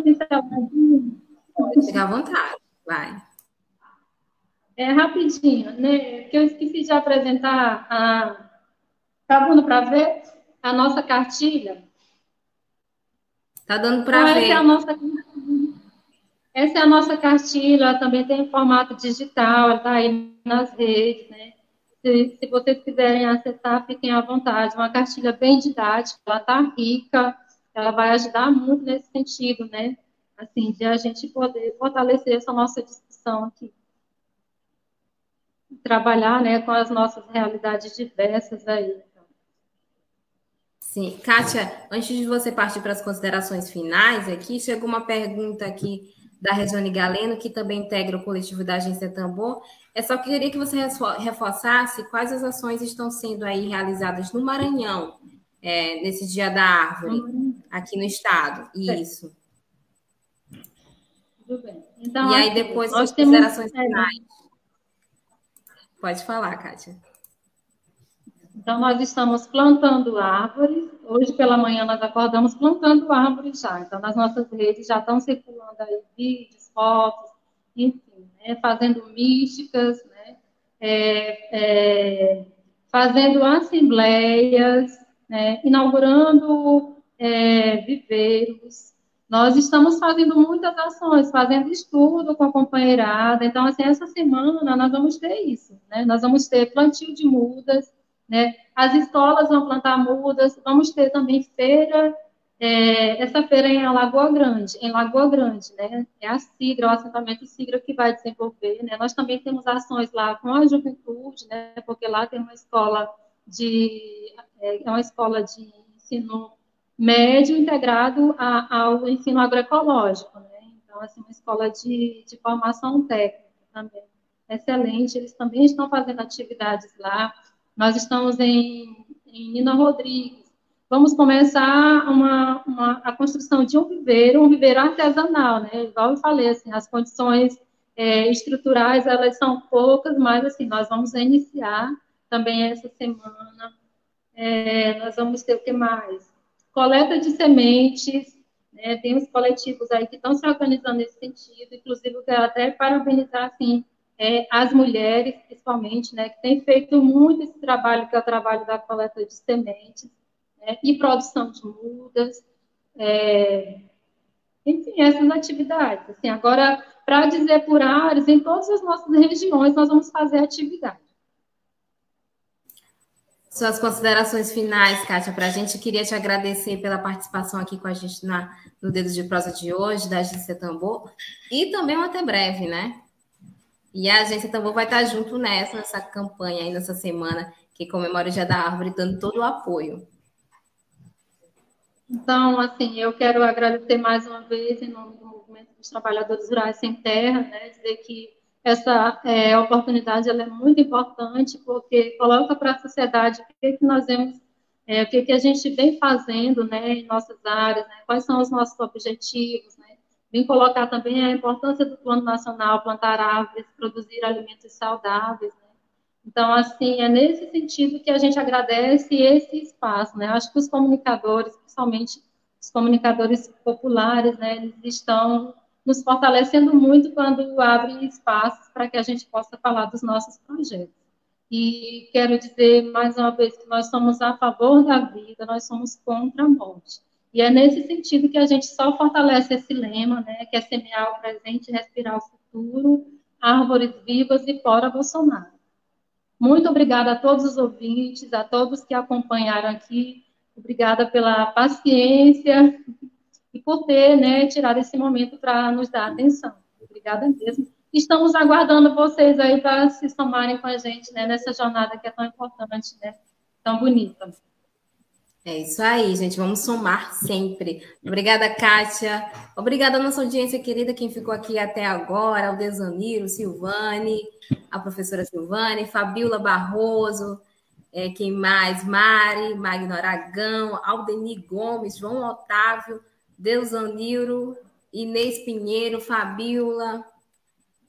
Fica à vontade, vai. É rapidinho, né? Que eu esqueci de apresentar a. Tá dando para ver a nossa cartilha? Tá dando para então, ver. Essa é a nossa essa é a nossa cartilha, ela também tem em formato digital, ela está aí nas redes, né? Se, se vocês quiserem acessar, fiquem à vontade. Uma cartilha bem didática, ela está rica, ela vai ajudar muito nesse sentido, né? Assim, de a gente poder fortalecer essa nossa discussão aqui. Trabalhar, né, com as nossas realidades diversas aí. Sim. Kátia, antes de você partir para as considerações finais aqui, chegou uma pergunta aqui da Regiane Galeno, que também integra o coletivo da Agência Tambor. É só que queria que você reforçasse quais as ações estão sendo aí realizadas no Maranhão, é, nesse Dia da Árvore, aqui no estado. Isso. Tudo bem. Então, e aí depois as considerações temos... finais. Pode falar, Kátia. Então, nós estamos plantando árvores. Hoje pela manhã nós acordamos plantando árvores já. Então, nas nossas redes já estão circulando aí vídeos, fotos, enfim, né? fazendo místicas, né? É, é, fazendo assembleias, né? inaugurando é, viveiros, nós estamos fazendo muitas ações, fazendo estudo com a companheirada. Então, assim, essa semana nós vamos ter isso, né? Nós vamos ter plantio de mudas, né? As escolas vão plantar mudas, vamos ter também feira, é, essa feira é em Lagoa Grande, em Lagoa Grande, né? É a Sigra, o assentamento Sigra que vai desenvolver, né? Nós também temos ações lá com a juventude, né? Porque lá tem uma escola de, é, é uma escola de ensino médio integrado a, ao ensino agroecológico, né? Então, assim, uma escola de, de formação técnica também. Excelente, eles também estão fazendo atividades lá. Nós estamos em, em Nina Rodrigues. Vamos começar uma, uma, a construção de um viveiro, um viveiro artesanal, né? Igual eu falei, assim, as condições é, estruturais, elas são poucas, mas, assim, nós vamos iniciar também essa semana. É, nós vamos ter o que mais? Coleta de sementes, né, tem os coletivos aí que estão se organizando nesse sentido, inclusive eu quero até parabenizar, assim, é, as mulheres, principalmente, né, que têm feito muito esse trabalho, que é o trabalho da coleta de sementes, né, e produção de mudas, é, enfim, essas atividades. Assim, agora, para dizer por áreas, em todas as nossas regiões, nós vamos fazer atividade. Suas considerações finais, Kátia, para a gente. Queria te agradecer pela participação aqui com a gente na, no Dedo de Prosa de hoje, da Agência Tambor, e também um até breve, né? E a Agência Tambor vai estar junto nessa, nessa campanha aí, nessa semana, que comemora o Dia da Árvore, dando todo o apoio. Então, assim, eu quero agradecer mais uma vez, em nome do Movimento dos Trabalhadores Rurais Sem Terra, né, dizer que essa é, oportunidade é muito importante porque coloca para a sociedade o que, que nós vemos, é, o que, que a gente vem fazendo né, em nossas áreas, né, quais são os nossos objetivos, né, vem colocar também a importância do Plano Nacional, plantar árvores, produzir alimentos saudáveis. Né. Então, assim, é nesse sentido que a gente agradece esse espaço. Né, acho que os comunicadores, principalmente os comunicadores populares, né, eles estão nos fortalecendo muito quando abre espaços para que a gente possa falar dos nossos projetos. E quero dizer mais uma vez que nós somos a favor da vida, nós somos contra a morte. E é nesse sentido que a gente só fortalece esse lema, né, que é semear o presente respirar o futuro, árvores vivas e fora Bolsonaro. Muito obrigada a todos os ouvintes, a todos que acompanharam aqui. Obrigada pela paciência e por ter né, tirado esse momento para nos dar atenção. Obrigada mesmo. Estamos aguardando vocês aí para se somarem com a gente né, nessa jornada que é tão importante, né, tão bonita. É isso aí, gente. Vamos somar sempre. Obrigada, Kátia. Obrigada à nossa audiência querida, quem ficou aqui até agora, ao Desaniro, Silvane, a professora Silvane, Fabiola Barroso, é, quem mais? Mari, Magno Aragão, Aldeni Gomes, João Otávio, Deusanilro, Inês Pinheiro, Fabiola,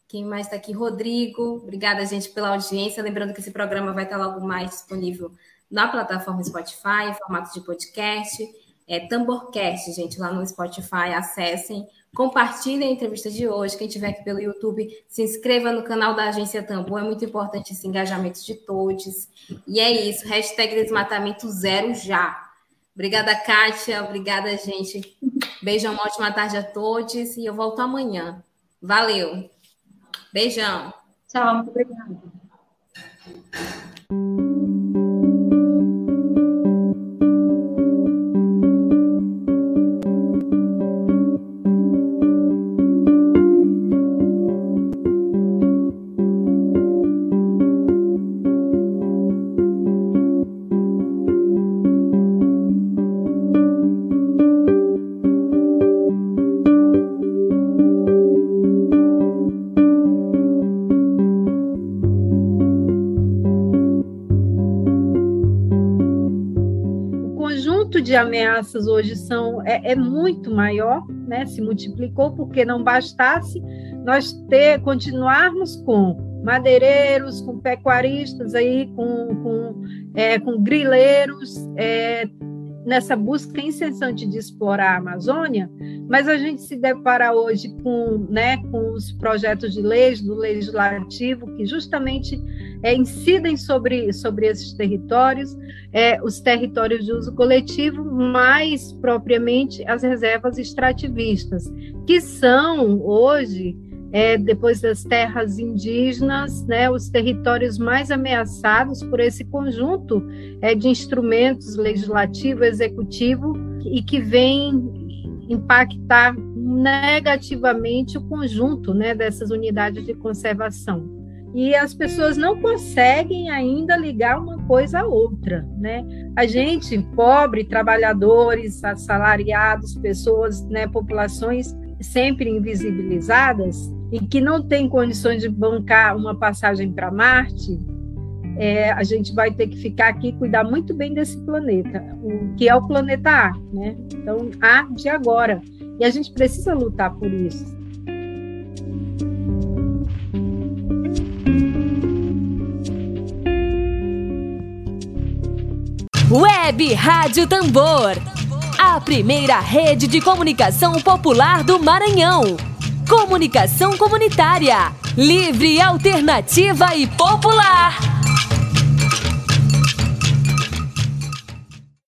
quem mais está aqui? Rodrigo. Obrigada, gente, pela audiência. Lembrando que esse programa vai estar logo mais disponível na plataforma Spotify, em formato de podcast. É Tamborcast, gente, lá no Spotify. Acessem, compartilhem a entrevista de hoje. Quem estiver aqui pelo YouTube, se inscreva no canal da Agência Tambor. É muito importante esse engajamento de todos. E é isso. Hashtag Desmatamento Zero já. Obrigada, Kátia. Obrigada, gente. Beijão, uma ótima tarde a todos. E eu volto amanhã. Valeu. Beijão. Tchau, muito obrigada. Ameaças hoje são é, é, muito maior, né? Se multiplicou porque não bastasse nós ter continuarmos com madeireiros, com pecuaristas aí, com, com, é, com grileiros, é, nessa busca incessante de explorar a Amazônia, mas a gente se depara hoje com, né, com os projetos de leis do legislativo que justamente é, incidem sobre, sobre esses territórios, é, os territórios de uso coletivo, mais propriamente as reservas extrativistas, que são hoje é, depois das terras indígenas, né, os territórios mais ameaçados por esse conjunto é, de instrumentos legislativo, executivo e que vem impactar negativamente o conjunto né, dessas unidades de conservação. E as pessoas não conseguem ainda ligar uma coisa à outra, né? A gente, pobre, trabalhadores, assalariados, pessoas, né, populações sempre invisibilizadas, e que não tem condições de bancar uma passagem para Marte, é, a gente vai ter que ficar aqui e cuidar muito bem desse planeta, o que é o planeta A, né? Então, A de agora. E a gente precisa lutar por isso. Web Rádio Tambor, a primeira rede de comunicação popular do Maranhão. Comunicação comunitária. Livre, alternativa e popular.